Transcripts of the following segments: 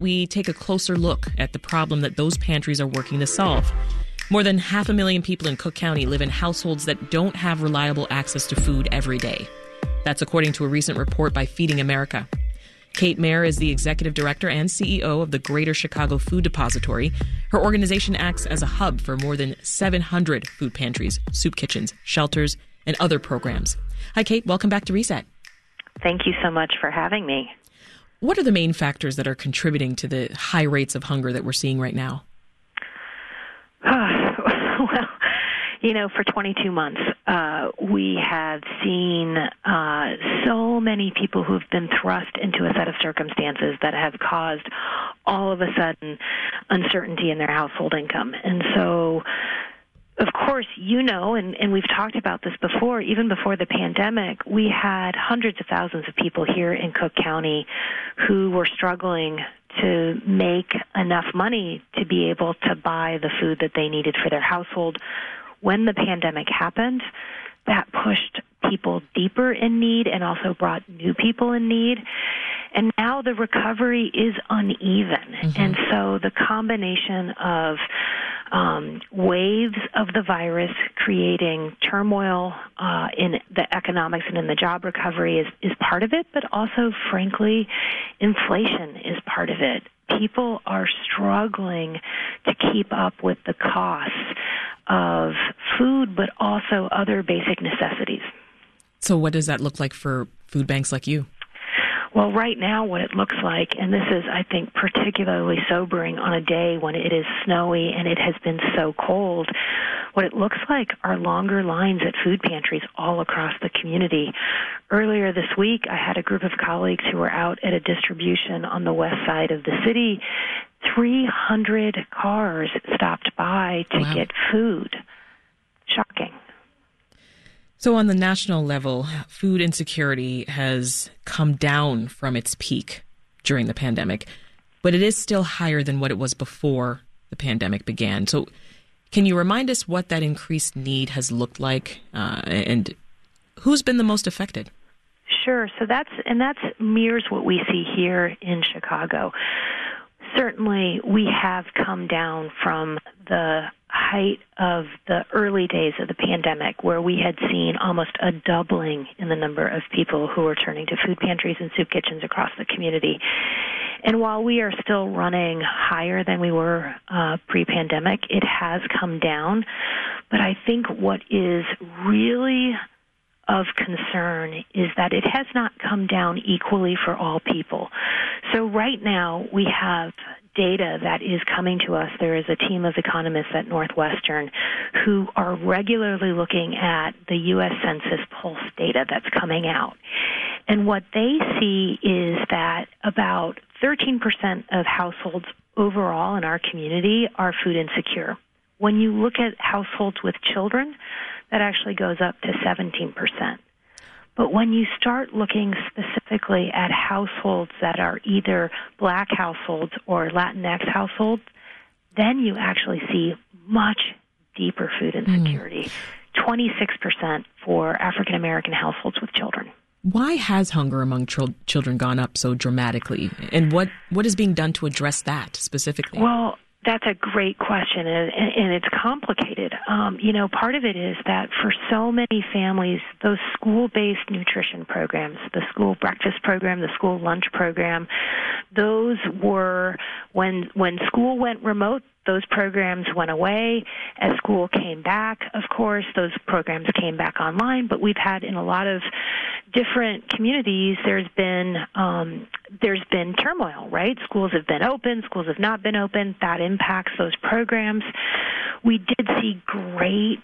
we take a closer look at the problem that those pantries are working to solve. More than half a million people in Cook County live in households that don't have reliable access to food every day. That's according to a recent report by Feeding America. Kate Maehr is the executive director and CEO of the Greater Chicago Food Depository. Her organization acts as a hub for more than 700 food pantries, soup kitchens, shelters, and other programs. Hi, Kate. Welcome back to Reset. Thank you so much for having me. What are the main factors that are contributing to the high rates of hunger that we're seeing right now? well, you know, for 22 months, uh, we have seen uh, so many people who've been thrust into a set of circumstances that have caused all of a sudden uncertainty in their household income. And so of course, you know, and, and we've talked about this before, even before the pandemic, we had hundreds of thousands of people here in Cook County who were struggling to make enough money to be able to buy the food that they needed for their household. When the pandemic happened, that pushed people deeper in need and also brought new people in need. And now the recovery is uneven. Mm-hmm. And so the combination of um, waves of the virus creating turmoil uh, in the economics and in the job recovery is, is part of it, but also, frankly, inflation is part of it. People are struggling to keep up with the costs of food, but also other basic necessities. So, what does that look like for food banks like you? Well, right now, what it looks like, and this is, I think, particularly sobering on a day when it is snowy and it has been so cold, what it looks like are longer lines at food pantries all across the community. Earlier this week, I had a group of colleagues who were out at a distribution on the west side of the city. 300 cars stopped by to wow. get food. Shocking. So, on the national level, food insecurity has come down from its peak during the pandemic, but it is still higher than what it was before the pandemic began. So, can you remind us what that increased need has looked like uh, and who's been the most affected? Sure. So that's and that's mirrors what we see here in Chicago. Certainly, we have come down from the height of the early days of the pandemic, where we had seen almost a doubling in the number of people who were turning to food pantries and soup kitchens across the community. And while we are still running higher than we were uh, pre pandemic, it has come down. But I think what is really of concern is that it has not come down equally for all people. So right now we have data that is coming to us. There is a team of economists at Northwestern who are regularly looking at the U.S. Census Pulse data that's coming out. And what they see is that about 13% of households overall in our community are food insecure. When you look at households with children, that actually goes up to 17%. But when you start looking specifically at households that are either black households or Latinx households, then you actually see much deeper food hmm. insecurity. Mm. 26% for African American households with children. Why has hunger among ch- children gone up so dramatically? And what, what is being done to address that specifically? Well, that's a great question, and, it's complicated. Um, you know, part of it is that for so many families, those school-based nutrition programs, the school breakfast program, the school lunch program, those were when when school went remote those programs went away. As school came back, of course, those programs came back online. But we've had in a lot of different communities, there's been um, there's been turmoil, right? Schools have been open, schools have not been open. That impacts those programs. We did see great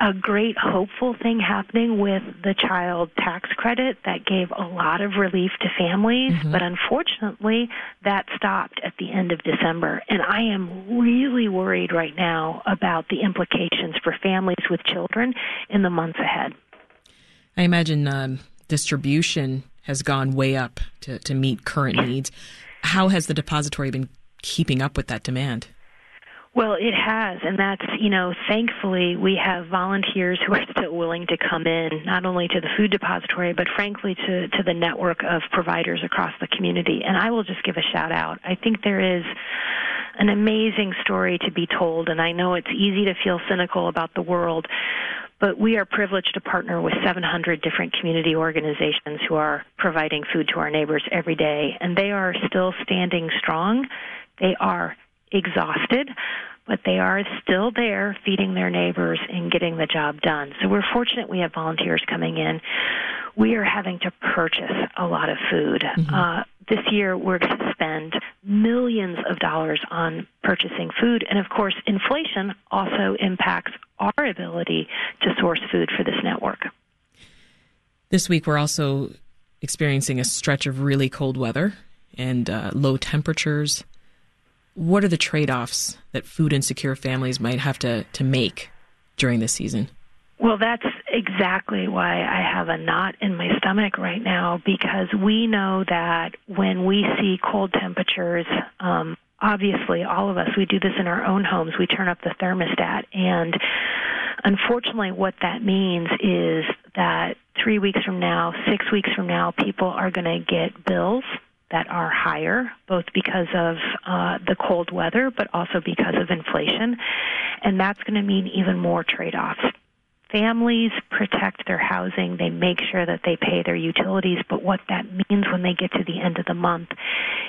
a great hopeful thing happening with the child tax credit that gave a lot of relief to families, mm-hmm. but unfortunately that stopped at the end of December. And I am really worried right now about the implications for families with children in the months ahead. I imagine um, distribution has gone way up to, to meet current needs. How has the depository been keeping up with that demand? Well, it has, and that's, you know, thankfully we have volunteers who are still willing to come in, not only to the food depository, but frankly to, to the network of providers across the community. And I will just give a shout out. I think there is an amazing story to be told, and I know it's easy to feel cynical about the world, but we are privileged to partner with 700 different community organizations who are providing food to our neighbors every day, and they are still standing strong. They are exhausted, but they are still there feeding their neighbors and getting the job done. So we're fortunate we have volunteers coming in. We are having to purchase a lot of food. Mm-hmm. Uh, this year, we're going to spend millions of dollars on purchasing food. And of course, inflation also impacts our ability to source food for this network. This week, we're also experiencing a stretch of really cold weather and uh, low temperatures what are the trade offs that food insecure families might have to, to make during this season? Well, that's exactly why I have a knot in my stomach right now because we know that when we see cold temperatures, um, obviously all of us, we do this in our own homes, we turn up the thermostat. And unfortunately, what that means is that three weeks from now, six weeks from now, people are going to get bills that are higher, both because of uh, the cold weather, but also because of inflation. And that's going to mean even more trade offs. Families protect their housing, they make sure that they pay their utilities, but what that means when they get to the end of the month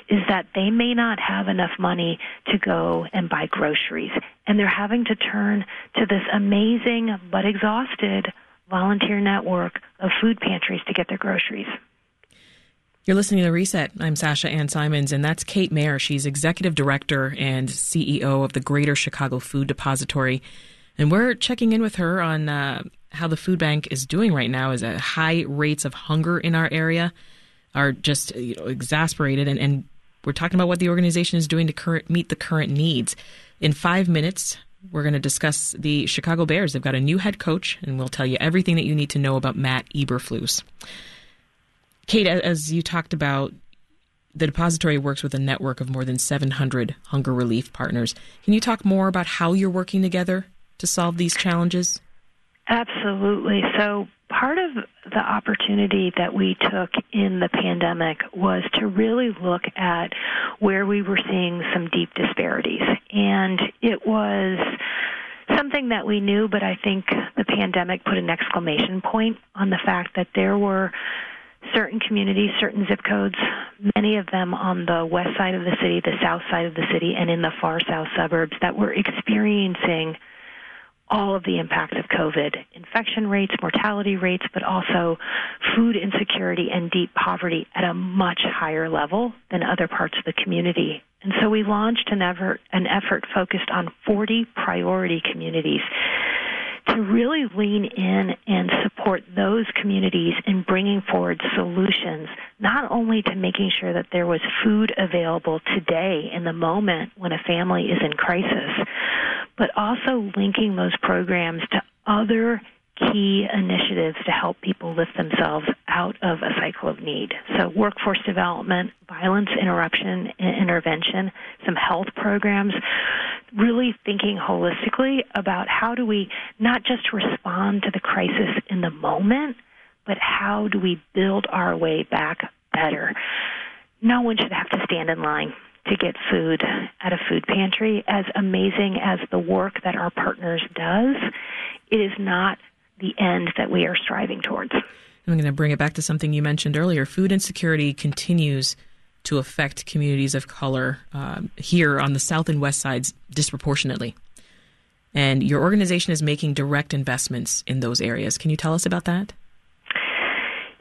is that they may not have enough money to go and buy groceries. And they're having to turn to this amazing but exhausted volunteer network of food pantries to get their groceries. You're listening to The Reset. I'm Sasha Ann Simons, and that's Kate Maehr. She's executive director and CEO of the Greater Chicago Food Depository. And we're checking in with her on uh, how the food bank is doing right now. Is that high rates of hunger in our area are just you know, exasperated, and, and we're talking about what the organization is doing to meet the current needs. In five minutes, we're going to discuss the Chicago Bears. They've got a new head coach, and we'll tell you everything that you need to know about Matt Eberflus. Kate, as you talked about, the depository works with a network of more than 700 hunger relief partners. Can you talk more about how you're working together to solve these challenges? Absolutely. So, part of the opportunity that we took in the pandemic was to really look at where we were seeing some deep disparities. And it was something that we knew, but I think the pandemic put an exclamation point on the fact that there were certain communities, certain zip codes, many of them on the west side of the city, the south side of the city, and in the far south suburbs that were experiencing all of the impacts of COVID infection rates, mortality rates, but also food insecurity and deep poverty at a much higher level than other parts of the community. And so we launched an effort, an effort focused on 40 priority communities to really lean in and support those communities in bringing forward solutions, not only to making sure that there was food available today in the moment when a family is in crisis, but also linking those programs to other key initiatives to help people lift themselves out of a cycle of need. So, workforce development, violence interruption intervention, some health programs, really thinking holistically about how do we not just respond to the crisis in the moment, but how do we build our way back better. No one should have to stand in line to get food at a food pantry. As amazing as the work that our partners does, it is not the end that we are striving towards. I'm going to bring it back to something you mentioned earlier. Food insecurity continues to affect communities of color uh, here on the south and west sides disproportionately. And your organization is making direct investments in those areas. Can you tell us about that?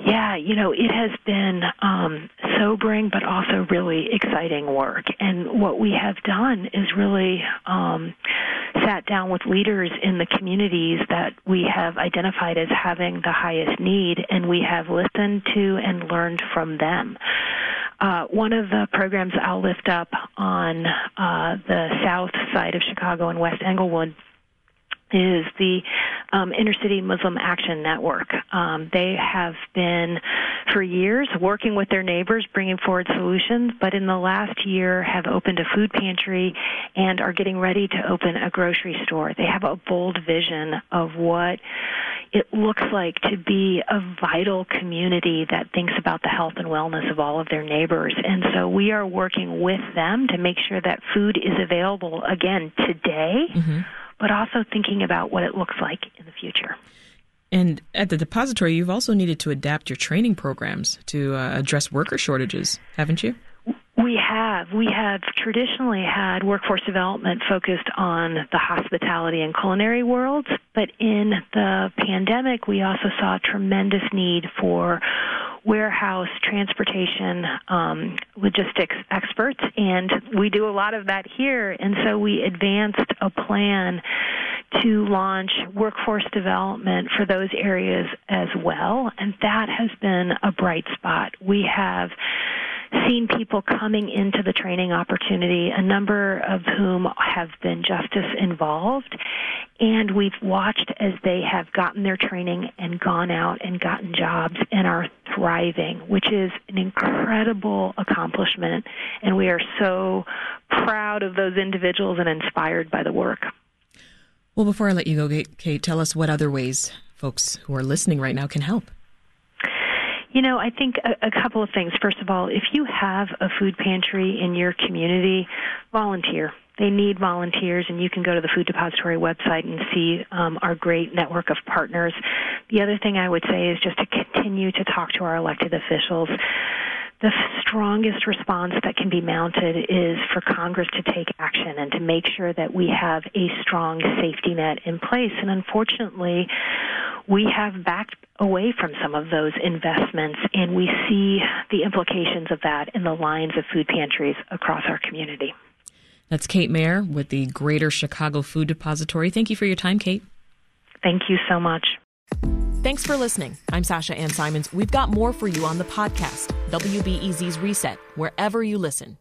Yeah, you know, it has been um, sobering but also really exciting work. And what we have done is really um, sat down with leaders in the communities that we have identified as having the highest need, and we have listened to and learned from them. Uh, one of the programs I'll lift up on uh, the south side of Chicago and West Englewood is the um, Inner City Muslim Action Network. Um, they have been, for years, working with their neighbors, bringing forward solutions, but in the last year have opened a food pantry and are getting ready to open a grocery store. They have a bold vision of what it looks like to be a vital community that thinks about the health and wellness of all of their neighbors. And so we are working with them to make sure that food is available again today. Mm-hmm but also thinking about what it looks like in the future. And at the depository, you've also needed to adapt your training programs to uh, address worker shortages, haven't you? We have. We have traditionally had workforce development focused on the hospitality and culinary worlds, but in the pandemic, we also saw a tremendous need for warehouse, transportation, um, logistics experts, and we do a lot of that here. And so we advanced a plan to launch workforce development for those areas as well, and that has been a bright spot. We have seen people coming into the training opportunity, a number of whom have been justice involved, and we've watched as they have gotten their training and gone out and gotten jobs and are thriving, which is an incredible accomplishment. And we are so proud of those individuals and inspired by the work. Well, before I let you go, Kate, tell us what other ways folks who are listening right now can help. You know, I think a, a, couple of things. First of all, if you have a food pantry in your community, volunteer. They need volunteers, and you can go to the Food Depository website and see um, our great network of partners. The other thing I would say is just to continue to talk to our elected officials the strongest response that can be mounted is for Congress to take action and to make sure that we have a strong safety net in place. And unfortunately, we have backed away from some of those investments, and we see the implications of that in the lines of food pantries across our community. That's Kate Maehr with the Greater Chicago Food Depository. Thank you for your time, Kate. Thank you so much. Thanks for listening. I'm Sasha Ann Simons. We've got more for you on the podcast, WBEZ's Reset, wherever you listen.